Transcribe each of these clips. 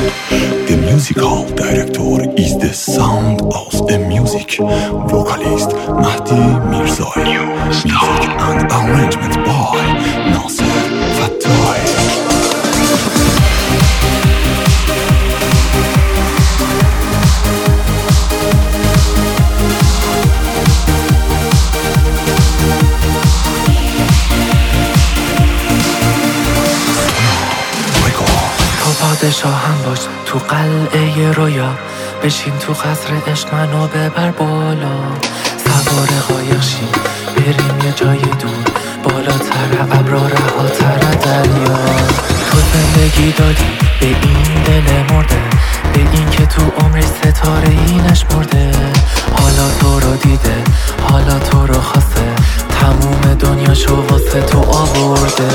The musical director is the sound of a music vocalist Mahdi Mirzai. Music and arrangement by پادشاهم باش تو قلعه رویا بشین تو قصر عشق منو ببر بالا. سوار قایق شیم بریم یه جای دور. بالاتر ابرا رهاتر دریا. تو زندگی دادی به این دل مرده. به این که تو عمر ستاره اینش مرده حالا تو رو دیده حالا تو رو خواسته. تموم دنیا شو واسه تو آورده.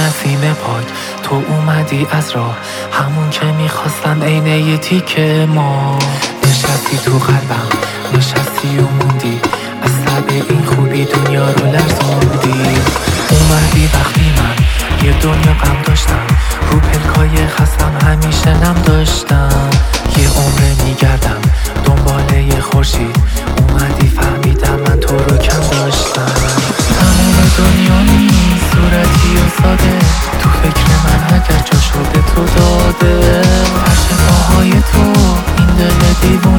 نسیم پاک تو اومدی از راه. همون که می‌خواستم عینه یه تیکه ما. نشستی تو قلبم نشستی و موندی. از سب این خوبی دنیا رو لرزوندی. اومدی وقتی من یه دنیا غم داشتم. رو پلکای خستم همیشه نم داشتم. یه عمره میگردم دنباله خورشید. tes bons